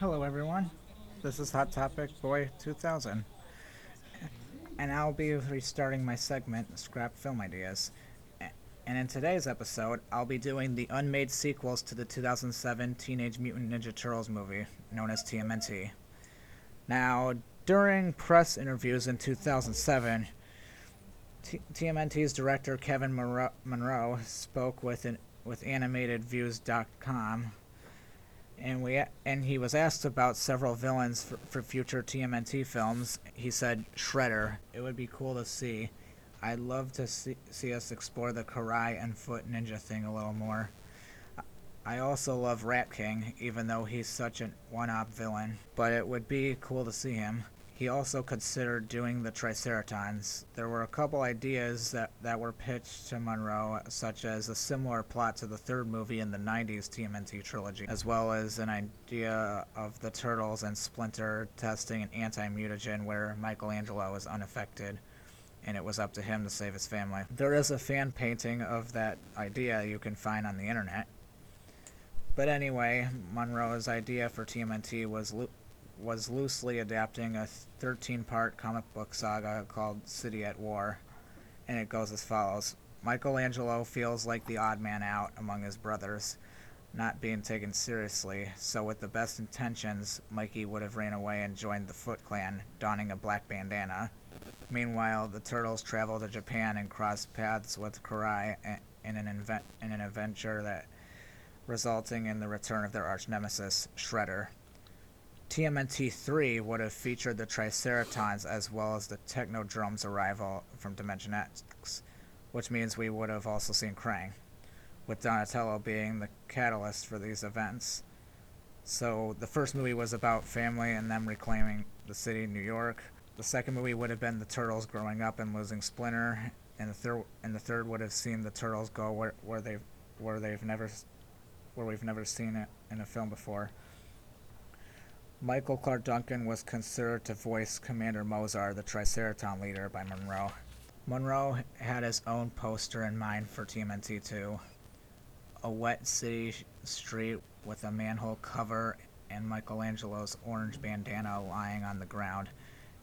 Hello, everyone. This is Hot Topic Boy 2000, and I'll be restarting my segment, Scrap Film Ideas. And in today's episode, I'll be doing the unmade sequels to the 2007 Teenage Mutant Ninja Turtles movie, known as TMNT. Now, during press interviews in 2007, T- TMNT's director Kevin Munroe, spoke with an, with AnimatedViews.com and we and he was asked about several villains for, for future TMNT films. He said Shredder. It would be cool to see. I'd love to see, see us explore the Karai and Foot Ninja thing a little more. I also love Rat King, even though he's such a one-op villain. But it would be cool to see him. He also considered doing the Triceratons. There were a couple ideas that, that were pitched to Munroe, such as a similar plot to the third movie in the 90s TMNT trilogy, as well as an idea of the Turtles and Splinter testing an anti-mutagen where Michelangelo was unaffected, and it was up to him to save his family. There is a fan painting of that idea you can find on the internet. But anyway, Munroe's idea for TMNT was was loosely adapting a 13 part comic book saga called City at War, and it goes as follows Michelangelo feels like the odd man out among his brothers, not being taken seriously, so with the best intentions, Mikey would have ran away and joined the Foot Clan, donning a black bandana. Meanwhile, the Turtles travel to Japan and cross paths with Karai in an, in an adventure that resulting in the return of their arch nemesis, Shredder. TMNT 3 would have featured the Triceratons as well as the Technodrome's arrival from Dimension X, which means we would have also seen Krang, with Donatello being the catalyst for these events. So the first movie was about family and them reclaiming the city New York. The second movie would have been the Turtles growing up and losing Splinter, and the third and the third would have seen the Turtles go where where they where they've never where we've never seen it in a film before. Michael Clarke Duncan was considered to voice Commander Mozar, the Triceraton leader, by Munroe. Munroe had his own poster in mind for TMNT 2 a wet city street with a manhole cover and Michelangelo's orange bandana lying on the ground.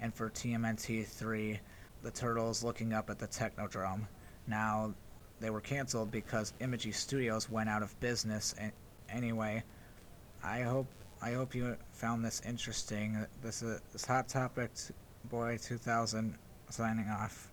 And for TMNT 3, the turtles looking up at the Technodrome. Now, they were canceled because Imagi Studios went out of business. Anyway, I hope I hope you found this interesting. This is hot topic, boy 2000 signing off.